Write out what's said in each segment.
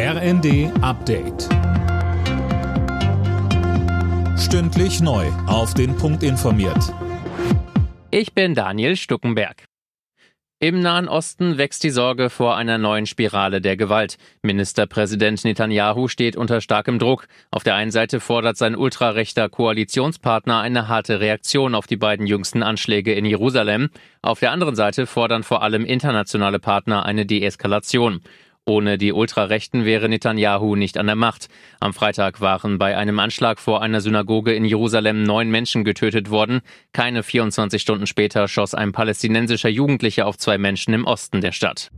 RND Update. Stündlich neu. Auf den Punkt informiert. Ich bin Daniel Stuckenberg. Im Nahen Osten wächst die Sorge vor einer neuen Spirale der Gewalt. Ministerpräsident Netanyahu steht unter starkem Druck. Auf der einen Seite fordert sein ultrarechter Koalitionspartner eine harte Reaktion auf die beiden jüngsten Anschläge in Jerusalem. Auf der anderen Seite fordern vor allem internationale Partner eine Deeskalation. Ohne die Ultrarechten wäre Netanyahu nicht an der Macht. Am Freitag waren bei einem Anschlag vor einer Synagoge in Jerusalem neun Menschen getötet worden. Keine 24 Stunden später schoss ein palästinensischer Jugendlicher auf zwei Menschen im Osten der Stadt.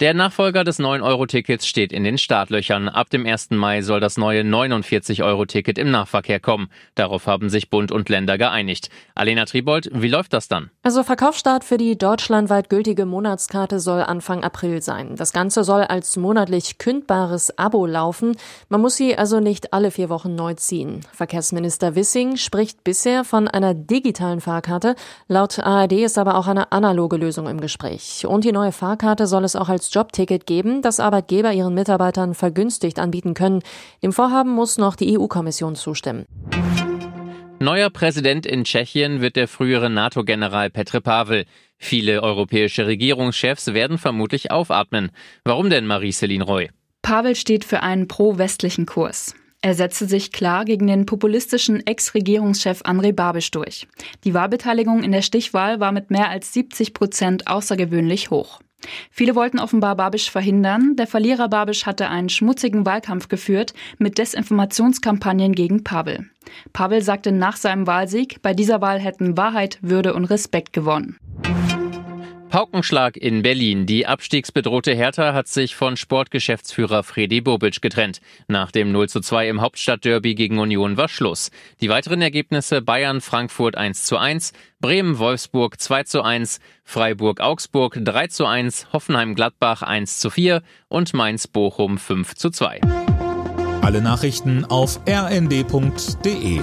Der Nachfolger des 9-Euro-Tickets steht in den Startlöchern. Ab dem 1. Mai soll das neue 49-Euro-Ticket im Nahverkehr kommen. Darauf haben sich Bund und Länder geeinigt. Alena Tribold, wie läuft das dann? Also Verkaufsstart für die deutschlandweit gültige Monatskarte soll Anfang April sein. Das Ganze soll als monatlich kündbares Abo laufen. Man muss sie also nicht alle vier Wochen neu ziehen. Verkehrsminister Wissing spricht bisher von einer digitalen Fahrkarte. Laut ARD ist aber auch eine analoge Lösung im Gespräch. Und die neue Fahrkarte soll es auch als Jobticket geben, das Arbeitgeber ihren Mitarbeitern vergünstigt anbieten können. Dem Vorhaben muss noch die EU-Kommission zustimmen. Neuer Präsident in Tschechien wird der frühere NATO-General Petr Pavel. Viele europäische Regierungschefs werden vermutlich aufatmen. Warum denn, Marie-Céline Roy? Pavel steht für einen pro-westlichen Kurs. Er setzte sich klar gegen den populistischen Ex-Regierungschef André Babisch durch. Die Wahlbeteiligung in der Stichwahl war mit mehr als 70 Prozent außergewöhnlich hoch. Viele wollten offenbar Babisch verhindern. Der Verlierer Babisch hatte einen schmutzigen Wahlkampf geführt mit Desinformationskampagnen gegen Pavel. Pavel sagte nach seinem Wahlsieg, bei dieser Wahl hätten Wahrheit, Würde und Respekt gewonnen. Paukenschlag in Berlin. Die abstiegsbedrohte Hertha hat sich von Sportgeschäftsführer Fredi Bobic getrennt. Nach dem 0 zu 2 im Hauptstadtderby gegen Union war Schluss. Die weiteren Ergebnisse Bayern Frankfurt 1 zu 1, Bremen Wolfsburg 2 zu 1, Freiburg Augsburg 3 zu 1, Hoffenheim Gladbach 1 zu 4 und Mainz Bochum 5 zu 2. Alle Nachrichten auf rnd.de